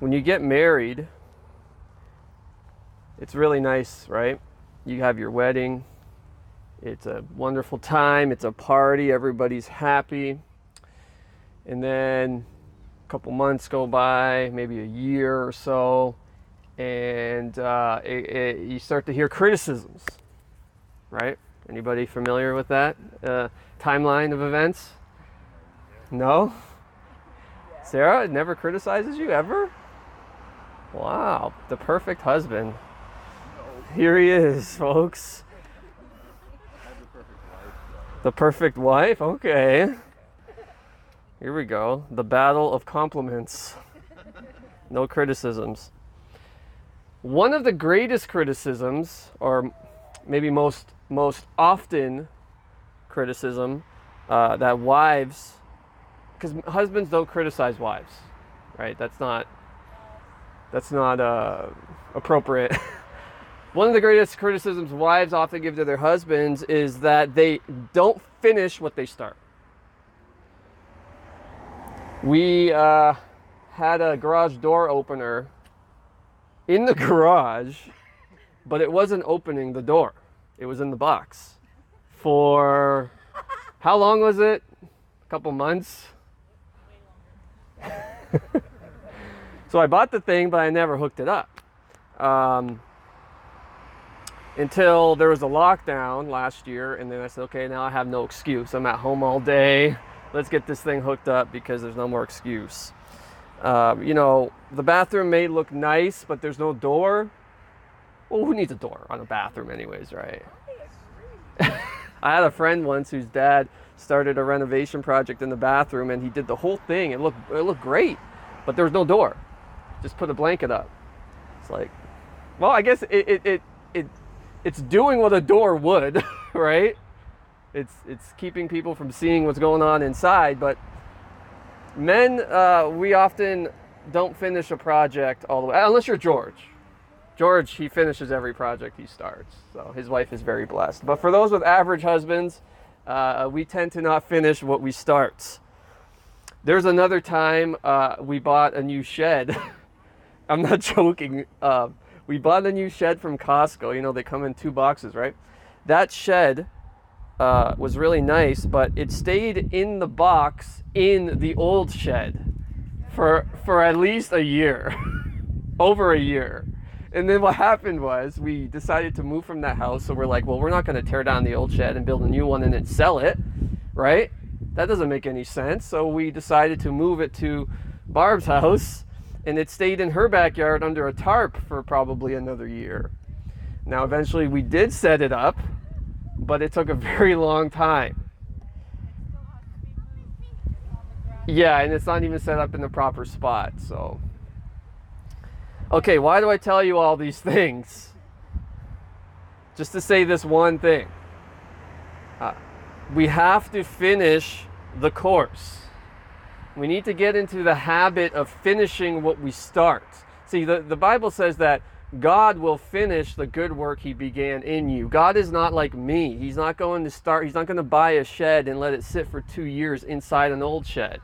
when you get married, it's really nice, right? You have your wedding. It's a wonderful time. It's a party. Everybody's happy. And then a couple months go by, maybe a year or so, and uh, it, it, you start to hear criticisms, right? Anybody familiar with that uh, timeline of events? No? Sarah never criticizes you ever? Wow, the perfect husband. Here he is, folks. The perfect wife? Okay. Here we go. The battle of compliments. No criticisms. One of the greatest criticisms, or maybe most most often criticism, uh, that wives, because husbands don't criticize wives, right? That's not that's not uh, appropriate. One of the greatest criticisms wives often give to their husbands is that they don't finish what they start. We uh, had a garage door opener in the garage, but it wasn't opening the door. It was in the box. For how long was it? A couple months? so I bought the thing, but I never hooked it up. Um, until there was a lockdown last year, and then I said, okay, now I have no excuse. I'm at home all day. Let's get this thing hooked up because there's no more excuse. Uh, you know, the bathroom may look nice, but there's no door. Well, who needs a door on a bathroom, anyways, right? I had a friend once whose dad started a renovation project in the bathroom, and he did the whole thing. It looked it looked great, but there was no door. Just put a blanket up. It's like, well, I guess it it it, it it's doing what a door would, right? It's it's keeping people from seeing what's going on inside. But men, uh, we often don't finish a project all the way, unless you're George. George, he finishes every project he starts, so his wife is very blessed. But for those with average husbands, uh, we tend to not finish what we start. There's another time uh, we bought a new shed. I'm not joking. Uh, we bought a new shed from Costco. You know, they come in two boxes, right? That shed uh, was really nice, but it stayed in the box in the old shed for for at least a year, over a year. And then what happened was we decided to move from that house. So we're like, well, we're not going to tear down the old shed and build a new one and then sell it, right? That doesn't make any sense. So we decided to move it to Barb's house and it stayed in her backyard under a tarp for probably another year. Now, eventually, we did set it up, but it took a very long time. Yeah, and it's not even set up in the proper spot, so. Okay, why do I tell you all these things? Just to say this one thing. Uh, we have to finish the course. We need to get into the habit of finishing what we start. See, the, the Bible says that God will finish the good work he began in you. God is not like me. He's not going to start, he's not going to buy a shed and let it sit for two years inside an old shed.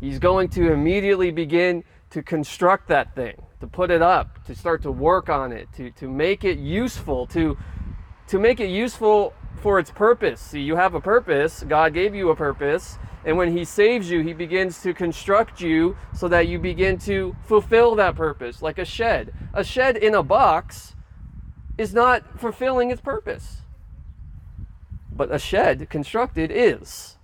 He's going to immediately begin to construct that thing, to put it up, to start to work on it, to, to make it useful, to, to make it useful for its purpose. See, you have a purpose, God gave you a purpose, and when He saves you, He begins to construct you so that you begin to fulfill that purpose, like a shed. A shed in a box is not fulfilling its purpose, but a shed constructed is.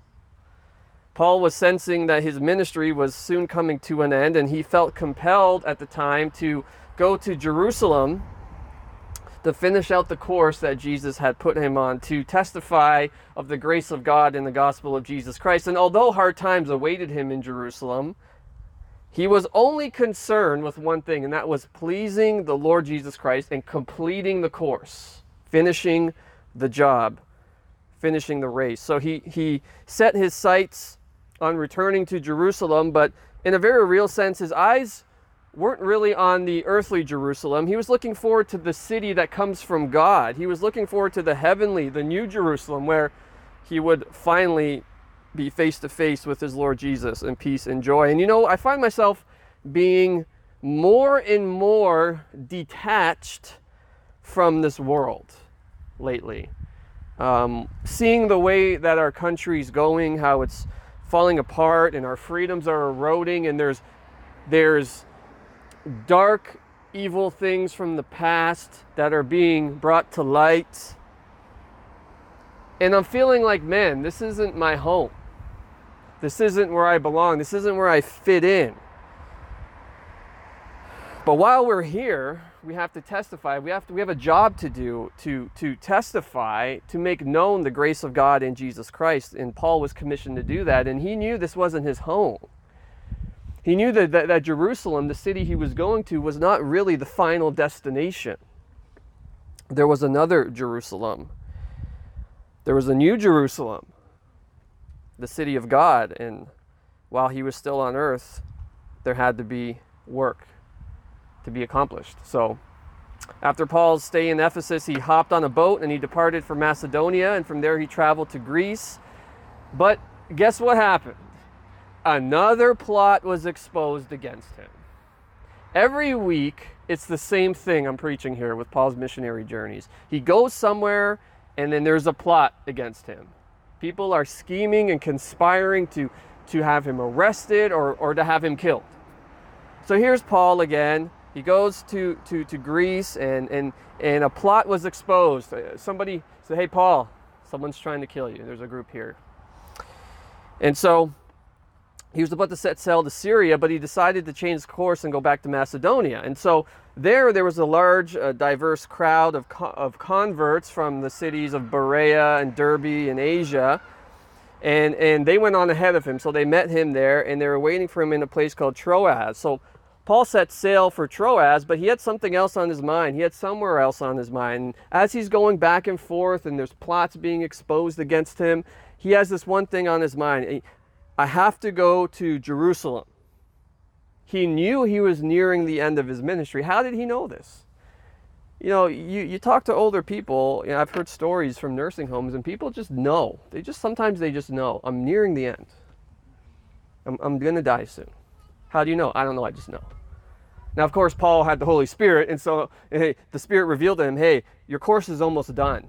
Paul was sensing that his ministry was soon coming to an end, and he felt compelled at the time to go to Jerusalem to finish out the course that Jesus had put him on to testify of the grace of God in the gospel of Jesus Christ. And although hard times awaited him in Jerusalem, he was only concerned with one thing, and that was pleasing the Lord Jesus Christ and completing the course, finishing the job, finishing the race. So he, he set his sights on returning to Jerusalem, but in a very real sense, his eyes weren't really on the earthly Jerusalem. He was looking forward to the city that comes from God. He was looking forward to the heavenly, the new Jerusalem, where he would finally be face to face with his Lord Jesus in peace and joy. And you know, I find myself being more and more detached from this world lately. Um, seeing the way that our country's going, how it's falling apart and our freedoms are eroding, and there's there's dark, evil things from the past that are being brought to light. And I'm feeling like, man, this isn't my home. This isn't where I belong. This isn't where I fit in. But while we're here, we have to testify. We have to we have a job to do to to testify, to make known the grace of God in Jesus Christ. And Paul was commissioned to do that, and he knew this wasn't his home. He knew that, that, that Jerusalem, the city he was going to, was not really the final destination. There was another Jerusalem. There was a new Jerusalem, the city of God, and while he was still on earth, there had to be work to be accomplished. So, after Paul's stay in Ephesus, he hopped on a boat and he departed for Macedonia, and from there he traveled to Greece. But guess what happened? Another plot was exposed against him. Every week, it's the same thing I'm preaching here with Paul's missionary journeys. He goes somewhere, and then there's a plot against him. People are scheming and conspiring to, to have him arrested or, or to have him killed. So here's Paul again he goes to, to, to Greece and, and, and a plot was exposed. Uh, somebody said, Hey, Paul, someone's trying to kill you. There's a group here. And so he was about to set sail to Syria, but he decided to change course and go back to Macedonia. And so there, there was a large, uh, diverse crowd of, co- of converts from the cities of Berea and Derbe in Asia. And, and they went on ahead of him. So they met him there and they were waiting for him in a place called Troas. So Paul set sail for Troas, but he had something else on his mind. He had somewhere else on his mind. And As he's going back and forth and there's plots being exposed against him, he has this one thing on his mind. I have to go to Jerusalem. He knew he was nearing the end of his ministry. How did he know this? You know, you, you talk to older people, you know, I've heard stories from nursing homes, and people just know. They just sometimes they just know. I'm nearing the end. I'm, I'm going to die soon. How do you know? I don't know, I just know. Now, of course, Paul had the Holy Spirit, and so hey, the Spirit revealed to him, hey, your course is almost done.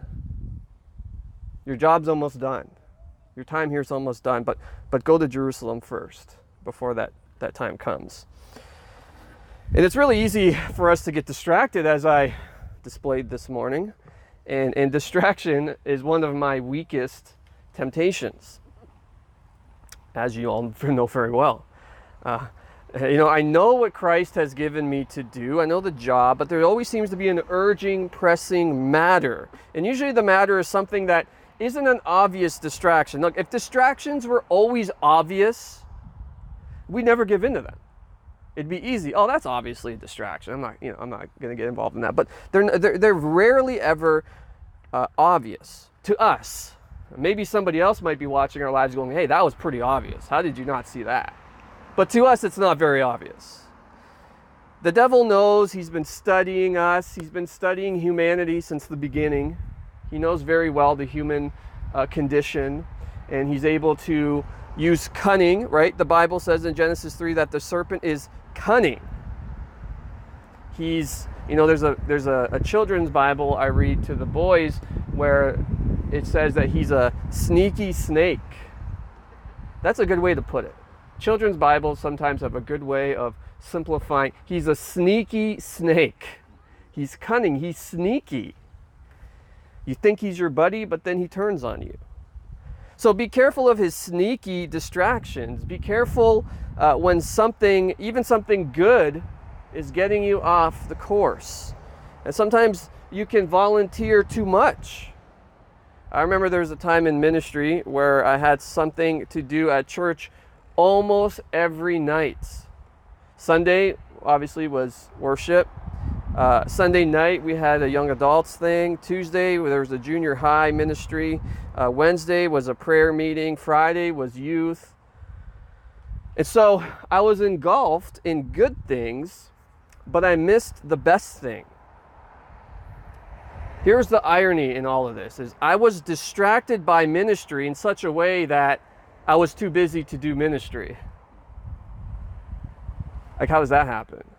Your job's almost done. Your time here is almost done, but, but go to Jerusalem first before that, that time comes. And it's really easy for us to get distracted, as I displayed this morning. And, and distraction is one of my weakest temptations, as you all know very well. Uh, you know, I know what Christ has given me to do. I know the job, but there always seems to be an urging, pressing matter. And usually the matter is something that isn't an obvious distraction. Look, if distractions were always obvious, we'd never give in to them. It'd be easy. Oh, that's obviously a distraction. I'm not, you know, I'm not going to get involved in that. But they're they're, they're rarely ever uh, obvious to us. Maybe somebody else might be watching our lives, going, "Hey, that was pretty obvious. How did you not see that?" But to us, it's not very obvious. The devil knows he's been studying us, he's been studying humanity since the beginning. He knows very well the human uh, condition, and he's able to use cunning, right? The Bible says in Genesis 3 that the serpent is cunning. He's, you know, there's a there's a, a children's Bible I read to the boys where it says that he's a sneaky snake. That's a good way to put it. Children's Bibles sometimes have a good way of simplifying. He's a sneaky snake. He's cunning. He's sneaky. You think he's your buddy, but then he turns on you. So be careful of his sneaky distractions. Be careful uh, when something, even something good, is getting you off the course. And sometimes you can volunteer too much. I remember there was a time in ministry where I had something to do at church almost every night. Sunday, obviously, was worship. Uh, Sunday night, we had a young adults thing. Tuesday, there was a junior high ministry. Uh, Wednesday was a prayer meeting. Friday was youth. And so I was engulfed in good things, but I missed the best thing. Here's the irony in all of this is I was distracted by ministry in such a way that I was too busy to do ministry. Like, how does that happen?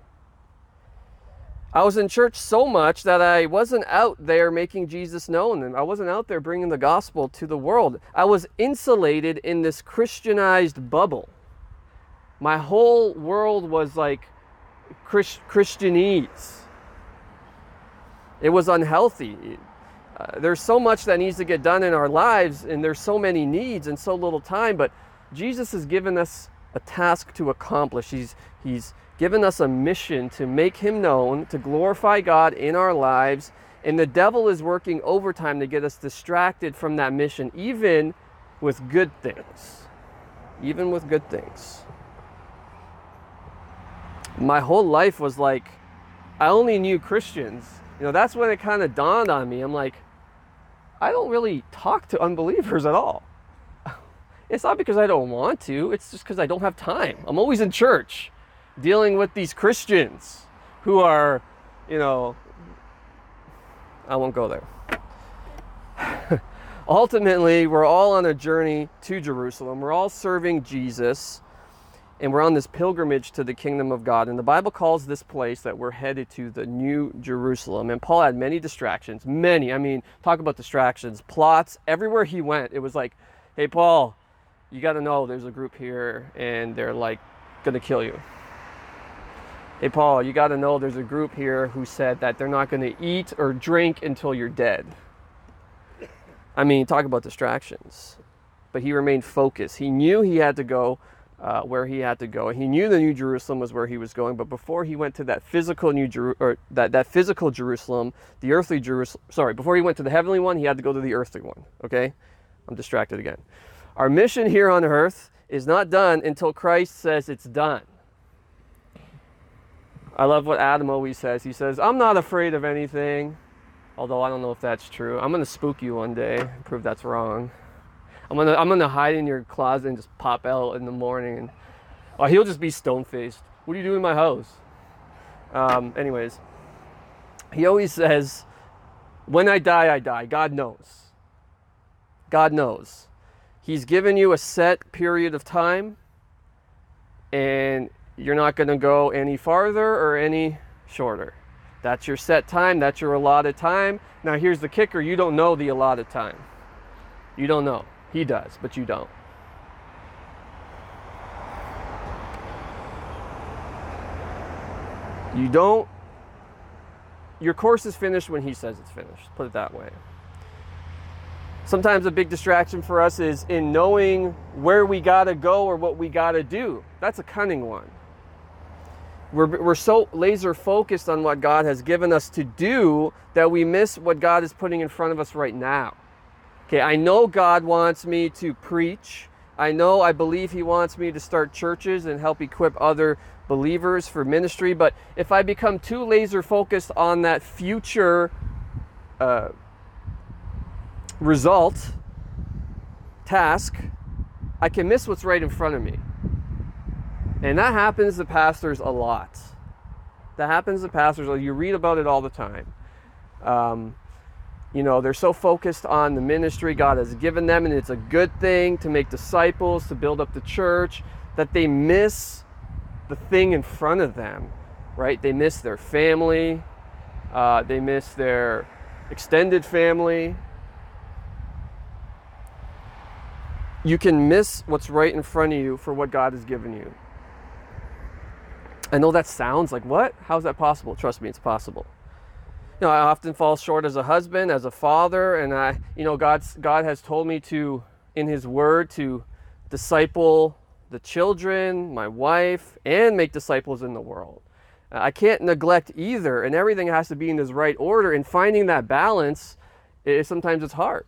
I was in church so much that I wasn't out there making Jesus known and I wasn't out there bringing the gospel to the world. I was insulated in this Christianized bubble. My whole world was like Christ- Christianese. It was unhealthy. Uh, there's so much that needs to get done in our lives, and there's so many needs and so little time. But Jesus has given us a task to accomplish. He's He's given us a mission to make Him known, to glorify God in our lives, and the devil is working overtime to get us distracted from that mission, even with good things. Even with good things. My whole life was like, I only knew Christians. You know, that's when it kind of dawned on me. I'm like, I don't really talk to unbelievers at all. It's not because I don't want to, it's just because I don't have time. I'm always in church dealing with these Christians who are, you know, I won't go there. Ultimately, we're all on a journey to Jerusalem. We're all serving Jesus and we're on this pilgrimage to the kingdom of God. And the Bible calls this place that we're headed to the New Jerusalem. And Paul had many distractions, many. I mean, talk about distractions, plots. Everywhere he went, it was like, hey, Paul, you got to know there's a group here and they're like going to kill you. Hey, Paul, you got to know there's a group here who said that they're not going to eat or drink until you're dead. I mean, talk about distractions. But he remained focused. He knew he had to go uh, where he had to go. He knew the New Jerusalem was where he was going, but before he went to that physical New Jeru- or that, that physical Jerusalem, the earthly Jerusalem, sorry, before he went to the heavenly one, he had to go to the earthly one. Okay, I'm distracted again. Our mission here on earth is not done until Christ says it's done. I love what Adam always says. He says, "I'm not afraid of anything." Although I don't know if that's true. I'm gonna spook you one day and prove that's wrong. I'm gonna I'm gonna hide in your closet and just pop out in the morning and oh, he'll just be stone faced. What are you doing in my house? Um, anyways, he always says, "When I die, I die." God knows. God knows. He's given you a set period of time, and you're not going to go any farther or any shorter. That's your set time. That's your allotted time. Now, here's the kicker you don't know the allotted time. You don't know. He does, but you don't. You don't. Your course is finished when he says it's finished. Put it that way. Sometimes a big distraction for us is in knowing where we got to go or what we got to do. That's a cunning one. We're, we're so laser focused on what God has given us to do that we miss what God is putting in front of us right now. Okay, I know God wants me to preach. I know I believe He wants me to start churches and help equip other believers for ministry. But if I become too laser focused on that future uh, result, task, I can miss what's right in front of me. And that happens to pastors a lot. That happens to pastors. You read about it all the time. Um, you know, they're so focused on the ministry God has given them, and it's a good thing to make disciples, to build up the church, that they miss the thing in front of them, right? They miss their family, uh, they miss their extended family. You can miss what's right in front of you for what God has given you. I know that sounds like what? How's that possible? Trust me, it's possible you know, I often fall short as a husband, as a father, and I, you know, God's God has told me to, in His Word, to disciple the children, my wife, and make disciples in the world. I can't neglect either, and everything has to be in this right order. And finding that balance, is, sometimes it's hard.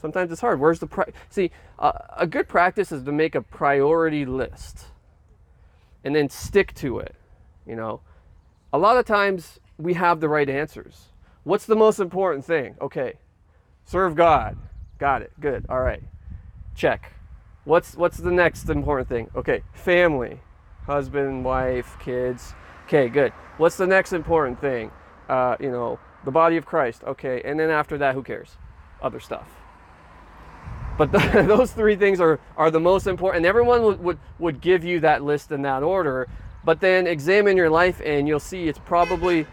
Sometimes it's hard. Where's the pri- see? Uh, a good practice is to make a priority list, and then stick to it. You know, a lot of times we have the right answers. What's the most important thing? Okay, serve God. Got it. Good. All right. Check. What's what's the next important thing? Okay, family, husband, wife, kids. Okay, good. What's the next important thing? Uh, you know, the body of Christ. Okay, and then after that, who cares? Other stuff. But the, those three things are are the most important. And everyone would, would would give you that list in that order. But then examine your life and you'll see it's probably,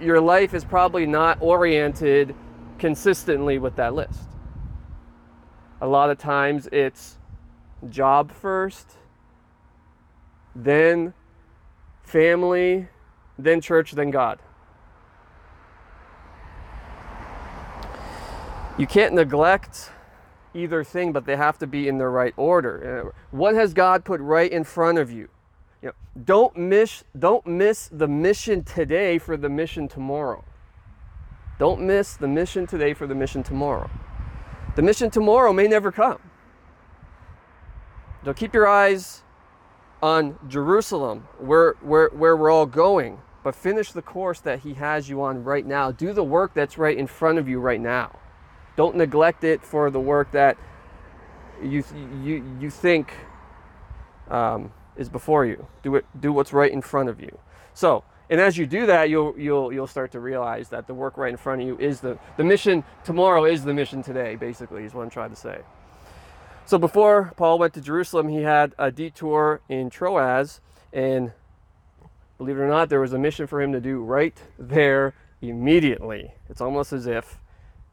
your life is probably not oriented consistently with that list. A lot of times it's job first, then family, then church, then God. You can't neglect either thing, but they have to be in the right order. Uh, what has God put right in front of you? You know, don't miss don't miss the mission today for the mission tomorrow. Don't miss the mission today for the mission tomorrow. The mission tomorrow may never come. So keep your eyes on Jerusalem, where, where, where we're all going, but finish the course that He has you on right now. Do the work that's right in front of you right now. Don't neglect it for the work that you, you, you think um, is before you. Do, it, do what's right in front of you. So, and as you do that, you'll, you'll, you'll start to realize that the work right in front of you is the, the mission tomorrow is the mission today, basically, is what I'm trying to say. So before Paul went to Jerusalem, he had a detour in Troas, and believe it or not, there was a mission for him to do right there immediately. It's almost as if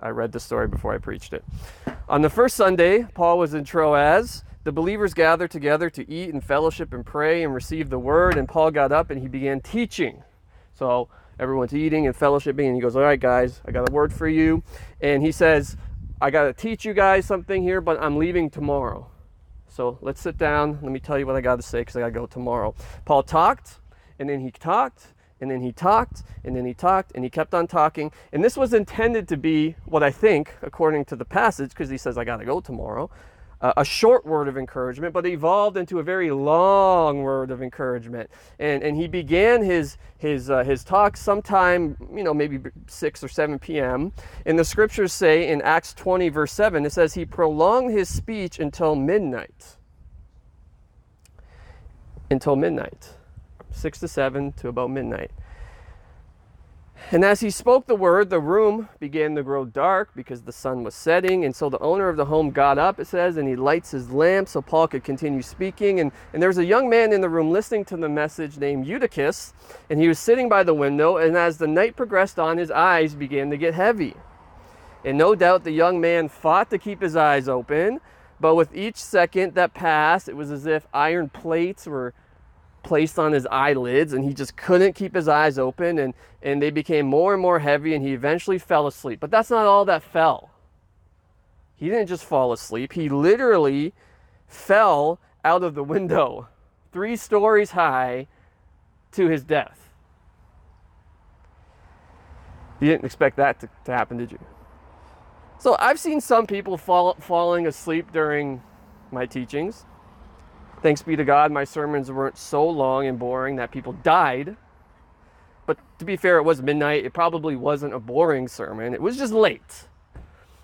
I read the story before I preached it. On the first Sunday, Paul was in Troas. The believers gathered together to eat and fellowship and pray and receive the word, and Paul got up and he began teaching. So everyone's eating and fellowshipping, and he goes, All right, guys, I got a word for you. And he says, I got to teach you guys something here, but I'm leaving tomorrow. So let's sit down. Let me tell you what I got to say because I got to go tomorrow. Paul talked, and then he talked, and then he talked, and then he talked, and he kept on talking. And this was intended to be what I think, according to the passage, because he says, I got to go tomorrow uh, a short word of encouragement, but evolved into a very long word of encouragement. And, and he began his, his, uh, his talk sometime, you know, maybe 6 or 7 p.m. And the scriptures say in Acts 20, verse 7, it says, He prolonged his speech until midnight. Until midnight. 6 to 7 to about midnight. And as he spoke the word, the room began to grow dark because the sun was setting. And so the owner of the home got up, it says, and he lights his lamp so Paul could continue speaking. And, and there's a young man in the room listening to the message named Eutychus, and he was sitting by the window. And as the night progressed on, his eyes began to get heavy. And no doubt the young man fought to keep his eyes open, but with each second that passed, it was as if iron plates were placed on his eyelids and he just couldn't keep his eyes open and, and they became more and more heavy and he eventually fell asleep. But that's not all that fell. He didn't just fall asleep, he literally fell out of the window, three stories high, to his death. You didn't expect that to, to happen, did you? So I've seen some people fall, falling asleep during my teachings. Thanks be to God, my sermons weren't so long and boring that people died. But to be fair, it was midnight. It probably wasn't a boring sermon, it was just late.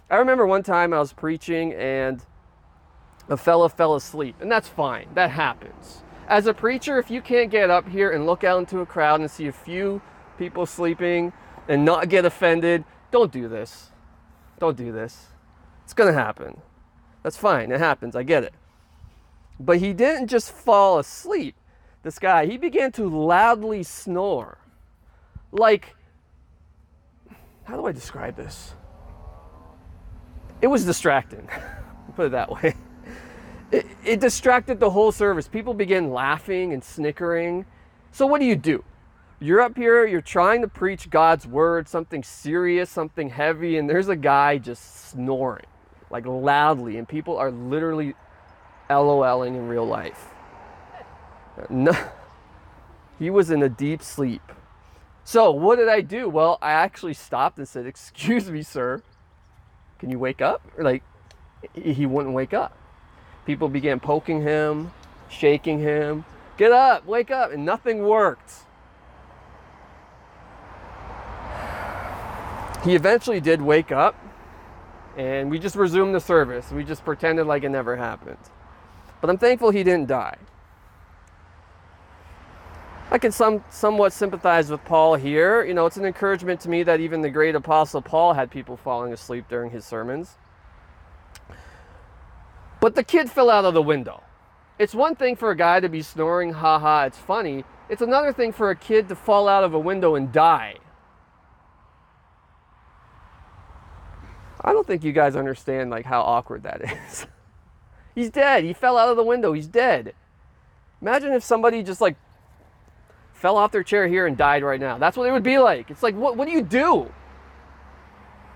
I remember one time I was preaching and a fella fell asleep, and that's fine, that happens. As a preacher, if you can't get up here and look out into a crowd and see a few people sleeping and not get offended, don't do this. Don't do this. It's gonna happen. That's fine, it happens, I get it. But he didn't just fall asleep, this guy. He began to loudly snore. Like, how do I describe this? It was distracting, put it that way. It, it distracted the whole service. People began laughing and snickering. So, what do you do? You're up here, you're trying to preach God's word, something serious, something heavy, and there's a guy just snoring, like loudly, and people are literally LOLing in real life. No, he was in a deep sleep. So, what did I do? Well, I actually stopped and said, Excuse me, sir. Can you wake up? Like, he wouldn't wake up. People began poking him, shaking him. Get up, wake up. And nothing worked. He eventually did wake up, and we just resumed the service. We just pretended like it never happened. But I'm thankful he didn't die. I can some, somewhat sympathize with Paul here. You know, it's an encouragement to me that even the great apostle Paul had people falling asleep during his sermons. But the kid fell out of the window. It's one thing for a guy to be snoring, haha, it's funny, It's another thing for a kid to fall out of a window and die. I don't think you guys understand like how awkward that is. He's dead. He fell out of the window. He's dead. Imagine if somebody just like fell off their chair here and died right now. That's what it would be like. It's like, what, what do you do?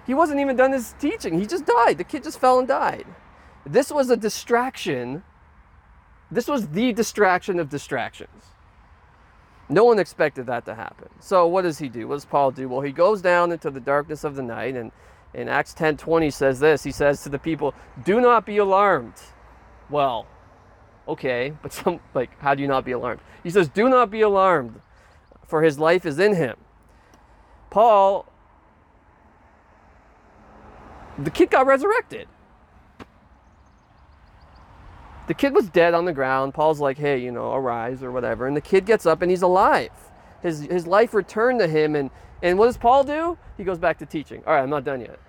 He wasn't even done his teaching. He just died. The kid just fell and died. This was a distraction. This was the distraction of distractions. No one expected that to happen. So what does he do? What does Paul do? Well, he goes down into the darkness of the night and in Acts 10:20 says this. He says to the people, "Do not be alarmed." Well, okay, but some like how do you not be alarmed? He says, "Do not be alarmed, for his life is in him." Paul the kid got resurrected. The kid was dead on the ground. Paul's like, "Hey, you know, arise or whatever." And the kid gets up and he's alive. His his life returned to him and and what does Paul do? He goes back to teaching. All right, I'm not done yet.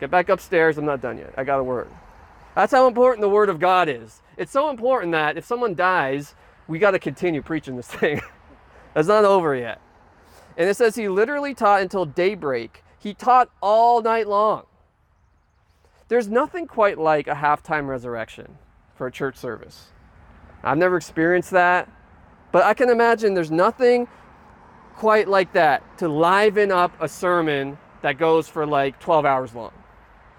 Get back upstairs. I'm not done yet. I got a word. That's how important the word of God is. It's so important that if someone dies, we got to continue preaching this thing. That's not over yet. And it says he literally taught until daybreak. He taught all night long. There's nothing quite like a halftime resurrection for a church service. I've never experienced that, but I can imagine there's nothing quite like that to liven up a sermon that goes for like 12 hours long.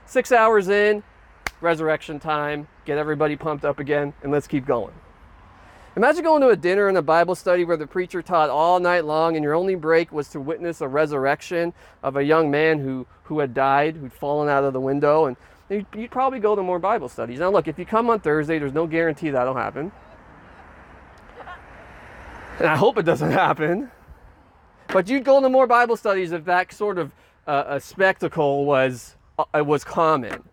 Six hours in, resurrection time, get everybody pumped up again, and let's keep going. Imagine going to a dinner and a Bible study where the preacher taught all night long and your only break was to witness a resurrection of a young man who, who had died, who'd fallen out of the window, and you'd, probably go to more Bible studies. Now, look, if you come on Thursday, there's no guarantee that'll happen. And I hope it doesn't happen. But you'd go to more Bible studies if that sort of uh, a spectacle was uh, was common.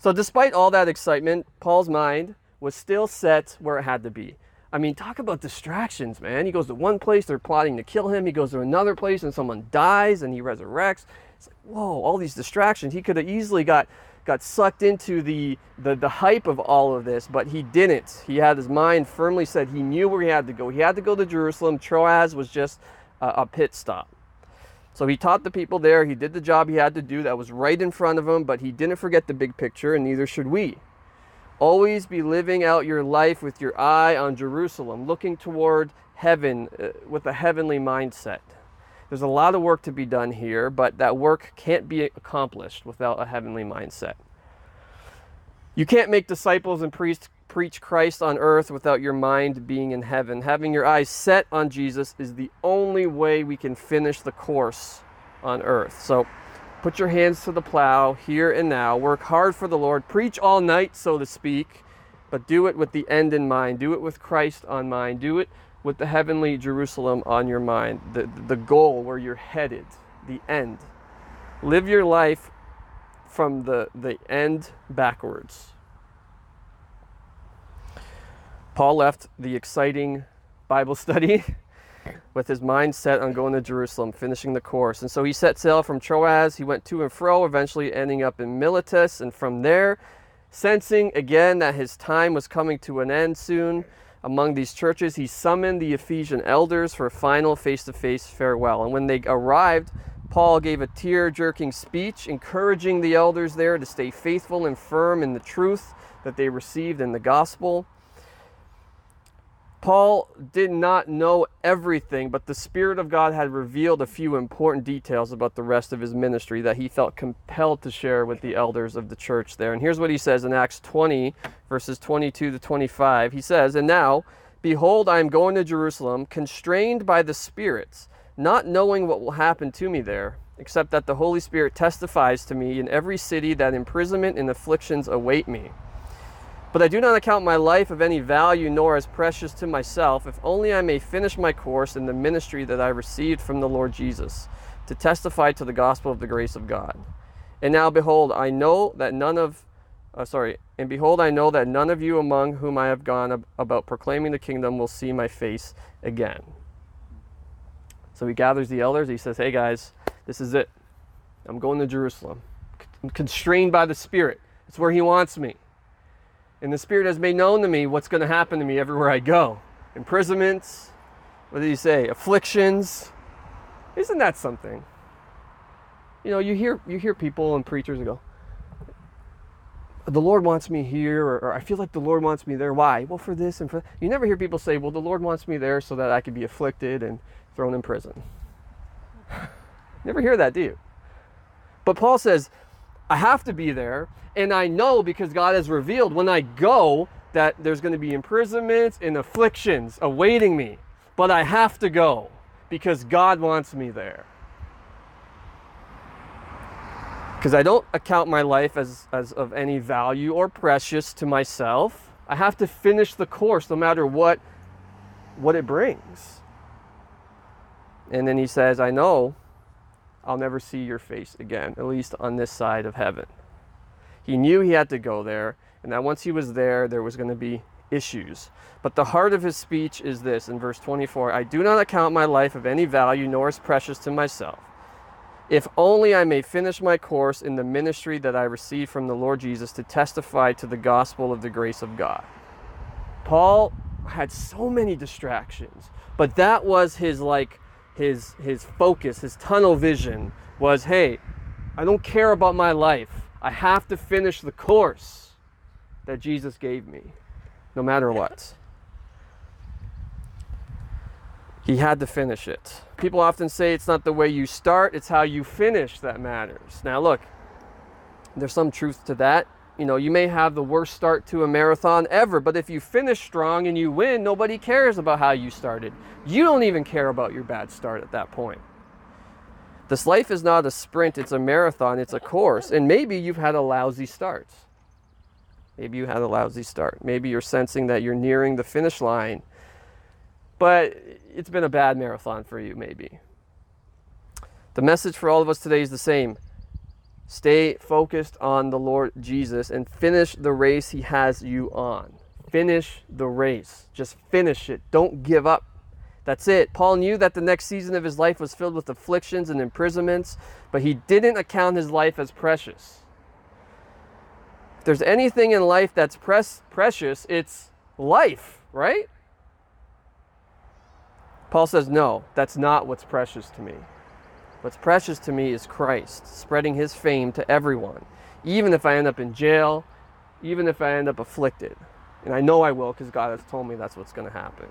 So despite all that excitement, Paul's mind was still set where it had to be. I mean, talk about distractions, man. He goes to one place, they're plotting to kill him. He goes to another place, and someone dies, and he resurrects. It's like, whoa, all these distractions. He could have easily got got sucked into the, the the hype of all of this, but he didn't. He had his mind firmly set. He knew where he had to go. He had to go to Jerusalem. Troas was just a, a pit stop. So he taught the people there. He did the job he had to do that was right in front of him, but he didn't forget the big picture, and neither should we. Always be living out your life with your eye on Jerusalem, looking toward heaven uh, with a heavenly mindset. There's a lot of work to be done here, but that work can't be accomplished without a heavenly mindset. You can't make disciples and priests preach Christ on earth without your mind being in heaven. Having your eyes set on Jesus is the only way we can finish the course on earth. So put your hands to the plow here and now. Work hard for the Lord. Preach all night, so to speak, but do it with the end in mind. Do it with Christ on mind. Do it with the heavenly Jerusalem on your mind, the, the goal where you're headed, the end. Live your life from the, the end backwards. Paul left the exciting Bible study with his mind set on going to Jerusalem, finishing the course. And so he set sail from Troas. He went to and fro, eventually ending up in Miletus. And from there, sensing again that his time was coming to an end soon among these churches, he summoned the Ephesian elders for a final face to face farewell. And when they arrived, Paul gave a tear jerking speech, encouraging the elders there to stay faithful and firm in the truth that they received in the gospel. Paul did not know everything, but the Spirit of God had revealed a few important details about the rest of his ministry that he felt compelled to share with the elders of the church there. And here's what he says in Acts 20, verses 22 to 25. He says, And now, behold, I am going to Jerusalem, constrained by the spirits, not knowing what will happen to me there, except that the Holy Spirit testifies to me in every city that imprisonment and afflictions await me. But I do not account my life of any value nor as precious to myself, if only I may finish my course in the ministry that I received from the Lord Jesus, to testify to the gospel of the grace of God. And now, behold, I know that none of, uh, sorry, and behold, I know that none of you among whom I have gone ab- about proclaiming the kingdom will see my face again. So he gathers the elders. He says, Hey guys, this is it. I'm going to Jerusalem. I'm constrained by the Spirit. It's where he wants me. And the Spirit has made known to me what's going to happen to me everywhere I go imprisonments, What did he say? Afflictions. Isn't that something? You know, you hear you hear people and preachers go, the Lord wants me here, or, or, I feel like the Lord wants me there. Why? Well, for this and for you never hear people say, well, the Lord wants me there so that I can be afflicted and thrown in prison. never hear that, do you? But Paul says, I have to be there, and I know because God has revealed when I go that there's going to be imprisonments and afflictions awaiting me. But I have to go because God wants me there. Because I don't account my life as, as of any value or precious to myself. I have to finish the course no matter what, what it brings. And then he says, I know I'll never see your face again, at least on this side of heaven. He knew he had to go there, and that once he was there, there was going to be issues. But the heart of his speech is this in verse 24 I do not account my life of any value, nor as precious to myself if only I may finish my course in the ministry that I received from the Lord Jesus to testify to the gospel of the grace of God. Paul had so many distractions, but that was his like his his focus, his tunnel vision was, hey, I don't care about my life. I have to finish the course that Jesus gave me, no matter what. He had to finish it. People often say it's not the way you start, it's how you finish that matters. Now, look, there's some truth to that. You know, you may have the worst start to a marathon ever, but if you finish strong and you win, nobody cares about how you started. You don't even care about your bad start at that point. This life is not a sprint, it's a marathon, it's a course. And maybe you've had a lousy start. Maybe you had a lousy start. Maybe you're sensing that you're nearing the finish line but it's been a bad marathon for you, maybe. The message for all of us today is the same. Stay focused on the Lord Jesus and finish the race He has you on. Finish the race. Just finish it. Don't give up. That's it. Paul knew that the next season of his life was filled with afflictions and imprisonments, but he didn't account his life as precious. If there's anything in life that's pres- precious, it's life, right? Paul says, No, that's not what's precious to me. What's precious to me is Christ, spreading his fame to everyone, even if I end up in jail, even if I end up afflicted. And I know I will because God has told me that's what's going to happen.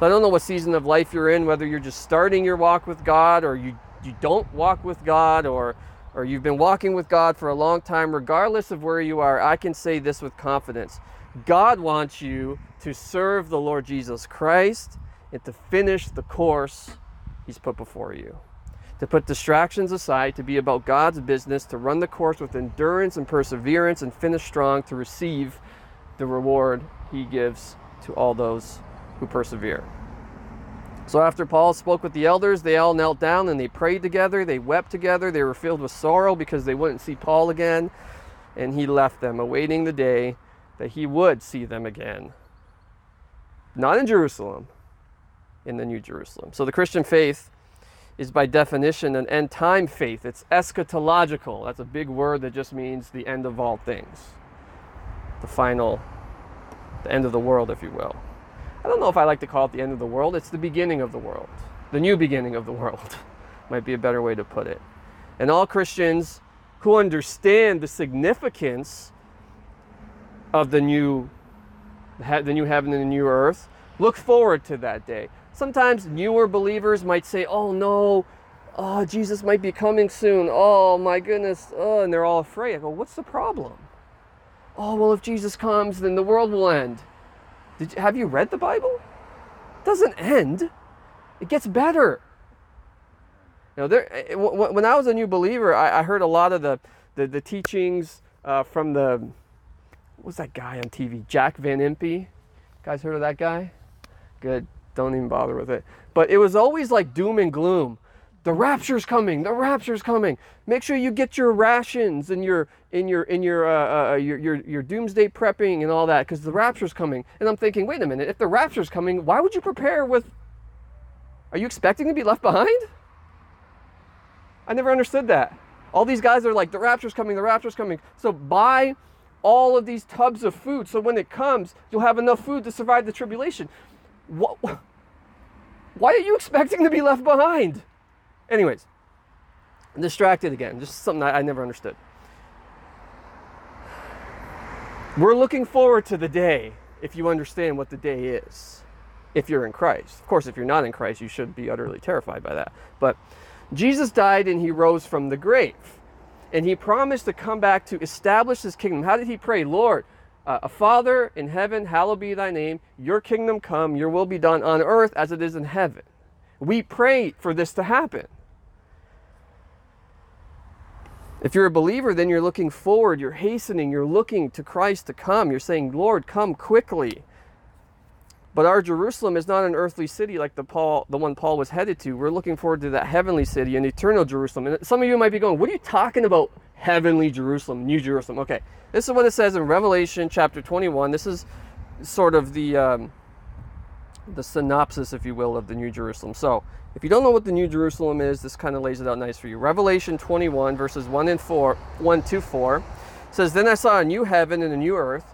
So I don't know what season of life you're in, whether you're just starting your walk with God or you, you don't walk with God or, or you've been walking with God for a long time. Regardless of where you are, I can say this with confidence God wants you to serve the Lord Jesus Christ and to finish the course He's put before you. To put distractions aside, to be about God's business, to run the course with endurance and perseverance, and finish strong to receive the reward He gives to all those who persevere. So after Paul spoke with the elders, they all knelt down and they prayed together. They wept together. They were filled with sorrow because they wouldn't see Paul again. And he left them, awaiting the day that he would see them again. Not in Jerusalem, in the New Jerusalem. So the Christian faith is by definition an end time faith. It's eschatological. That's a big word that just means the end of all things. The final, the end of the world, if you will. I don't know if I like to call it the end of the world. It's the beginning of the world. The new beginning of the world might be a better way to put it. And all Christians who understand the significance of the new the new heaven and the new earth look forward to that day Sometimes newer believers might say, oh no, oh, Jesus might be coming soon. Oh my goodness. Oh, and they're all afraid. I go, what's the problem? Oh, well, if Jesus comes, then the world will end. Did you, have you read the Bible? It doesn't end, it gets better. You know, there, eh, when I was a new believer, I, I heard a lot of the, the, the teachings uh, from the, what was that guy on TV? Jack Van Impe. Guys heard of that guy? Good don't even bother with it. But it was always like doom and gloom. The rapture's coming. The rapture's coming. Make sure you get your rations and your in your in your uh, uh, uh, your, your your doomsday prepping and all that because the rapture's coming. And I'm thinking, wait a minute. If the rapture's coming, why would you prepare with? Are you expecting to be left behind? I never understood that. All these guys are like, the rapture's coming. The rapture's coming. So buy all of these tubs of food so when it comes, you'll have enough food to survive the tribulation. What? Why are you expecting to be left behind? Anyways, I'm distracted again. Just something I, I never understood. We're looking forward to the day if you understand what the day is, if you're in Christ. Of course, if you're not in Christ, you should be utterly terrified by that. But Jesus died and he rose from the grave. And he promised to come back to establish his kingdom. How did he pray? Lord, uh, a Father in heaven, hallowed be thy name. Your kingdom come, your will be done on earth as it is in heaven. We pray for this to happen. If you're a believer, then you're looking forward, you're hastening, you're looking to Christ to come. You're saying, Lord, come quickly. But our Jerusalem is not an earthly city like the Paul, the one Paul was headed to. We're looking forward to that heavenly city, an eternal Jerusalem. And some of you might be going, "What are you talking about? Heavenly Jerusalem, New Jerusalem?" Okay, this is what it says in Revelation chapter 21. This is sort of the um, the synopsis, if you will, of the New Jerusalem. So, if you don't know what the New Jerusalem is, this kind of lays it out nice for you. Revelation 21, verses 1 and 4, 1 to 4 says, Then I saw a new heaven and a new earth,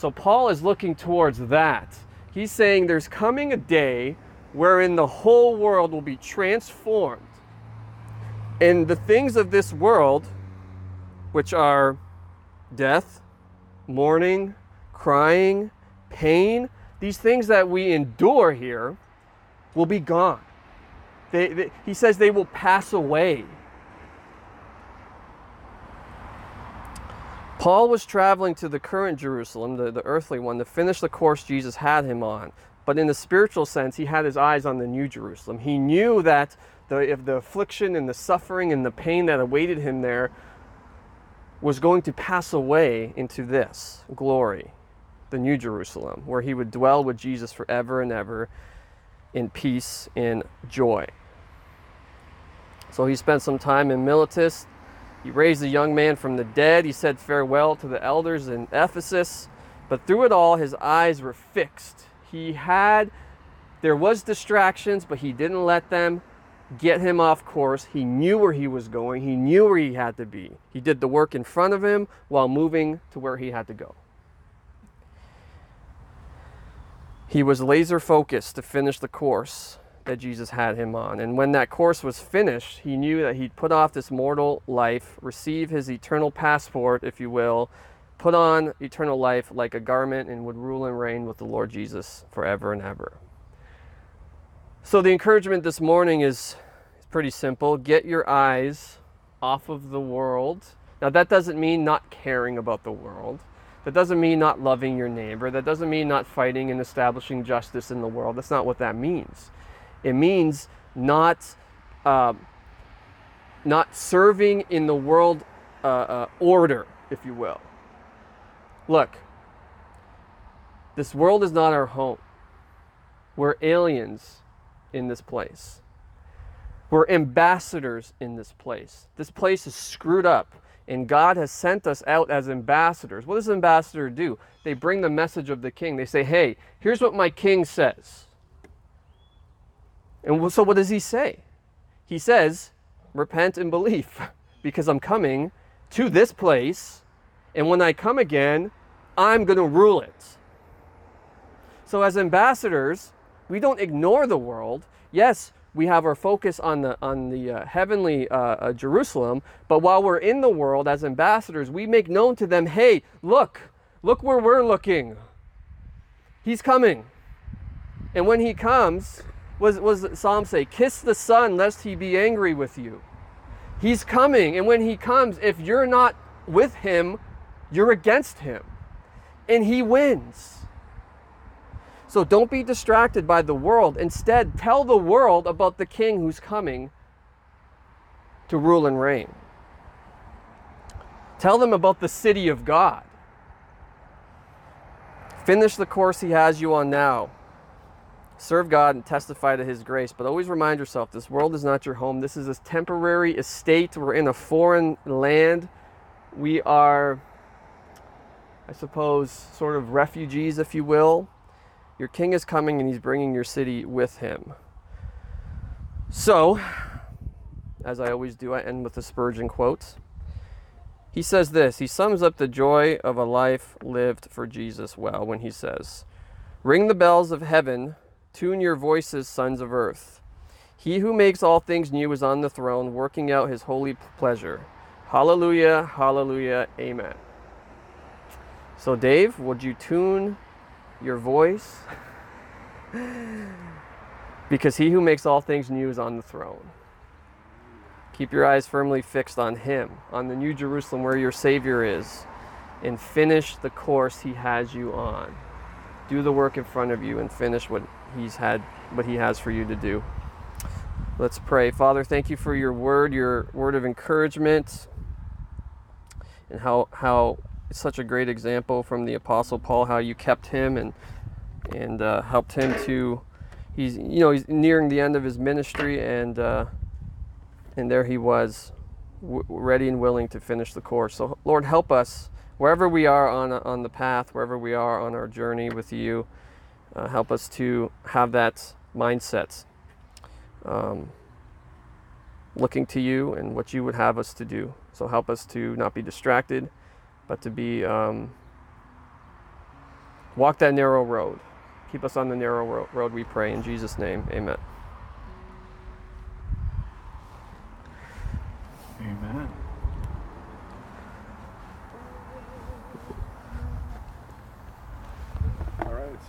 So Paul is looking towards that. He's saying there's coming a day wherein the whole world will be transformed. And the things of this world which are death, mourning, crying, pain, these things that we endure here will be gone. They, they, he says they will pass away. Paul was traveling to the current Jerusalem, the, the earthly one, to finish the course Jesus had him on. But in the spiritual sense, he had his eyes on the new Jerusalem. He knew that the, if the affliction and the suffering and the pain that awaited him there was going to pass away into this glory, the New Jerusalem, where he would dwell with Jesus forever and ever in peace in joy. So he spent some time in Miletus. He raised a young man from the dead. He said farewell to the elders in Ephesus. But through it all, his eyes were fixed. He had, there was distractions, but he didn't let them get him off course. He knew where he was going, he knew where he had to be. He did the work in front of him while moving to where he had to go. He was laser focused to finish the course that Jesus had him on. And when that course was finished, he knew that he'd put off this mortal life, receive his eternal passport, if you will, put on eternal life like a garment, and would rule and reign with the Lord Jesus forever and ever. So the encouragement this morning is, is pretty simple. Get your eyes off of the world. Now that doesn't mean not caring about the world. That doesn't mean not loving your neighbor. That doesn't mean not fighting and establishing justice in the world. That's not what that means. It means not uh, not serving in the world uh, uh, order, if you will. Look, this world is not our home. We're aliens in this place. We're ambassadors in this place. This place is screwed up, and God has sent us out as ambassadors. What does an ambassador do? They bring the message of the king. They say, hey, here's what my king says. And so, what does he say? He says, repent and believe, because I'm coming to this place, and when I come again, I'm going to rule it. So, as ambassadors, we don't ignore the world. Yes, we have our focus on the on the uh, heavenly uh, uh, Jerusalem, but while we're in the world as ambassadors, we make known to them, "Hey, look, look where we're looking. He's coming." And when he comes, was was Psalm say, "Kiss the Son, lest he be angry with you." He's coming, and when he comes, if you're not with him, you're against him, and he wins. So don't be distracted by the world. Instead, tell the world about the king who's coming to rule and reign. Tell them about the city of God. Finish the course he has you on now serve God and testify to His grace. But always remind yourself this world is not your home. This is a temporary estate. We're in a foreign land. We are, I suppose, sort of refugees, if you will. Your king is coming and he's bringing your city with him. So, as I always do, I end with a Spurgeon quote. He says this He sums up the joy of a life lived for Jesus well when he says, Ring the bells of heaven, tune your voices, sons of earth. He who makes all things new is on the throne, working out his holy pleasure. Hallelujah, hallelujah, amen. So, Dave, would you tune your voice? because he who makes all things new is on the throne. Keep your eyes firmly fixed on him, on the new Jerusalem where your Savior is, and finish the course he has you on. Do the work in front of you and finish what he's had what he has for you to do. Let's pray. Father, thank you for your word, your word of encouragement, and how how it's such a great example from the apostle Paul how you kept him and and uh, helped him to he's you know he's nearing the end of his ministry and uh, and there he was w- ready and willing to finish the course so lord help us wherever we are on on the path wherever we are on our journey with you uh, help us to have that mindset um, looking to you and what you would have us to do. So help us to not be distracted but to be um, walk that narrow road. Keep us on the narrow ro- road we pray. In jesus name Amen.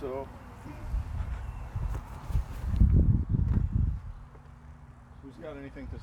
So who's got anything to say?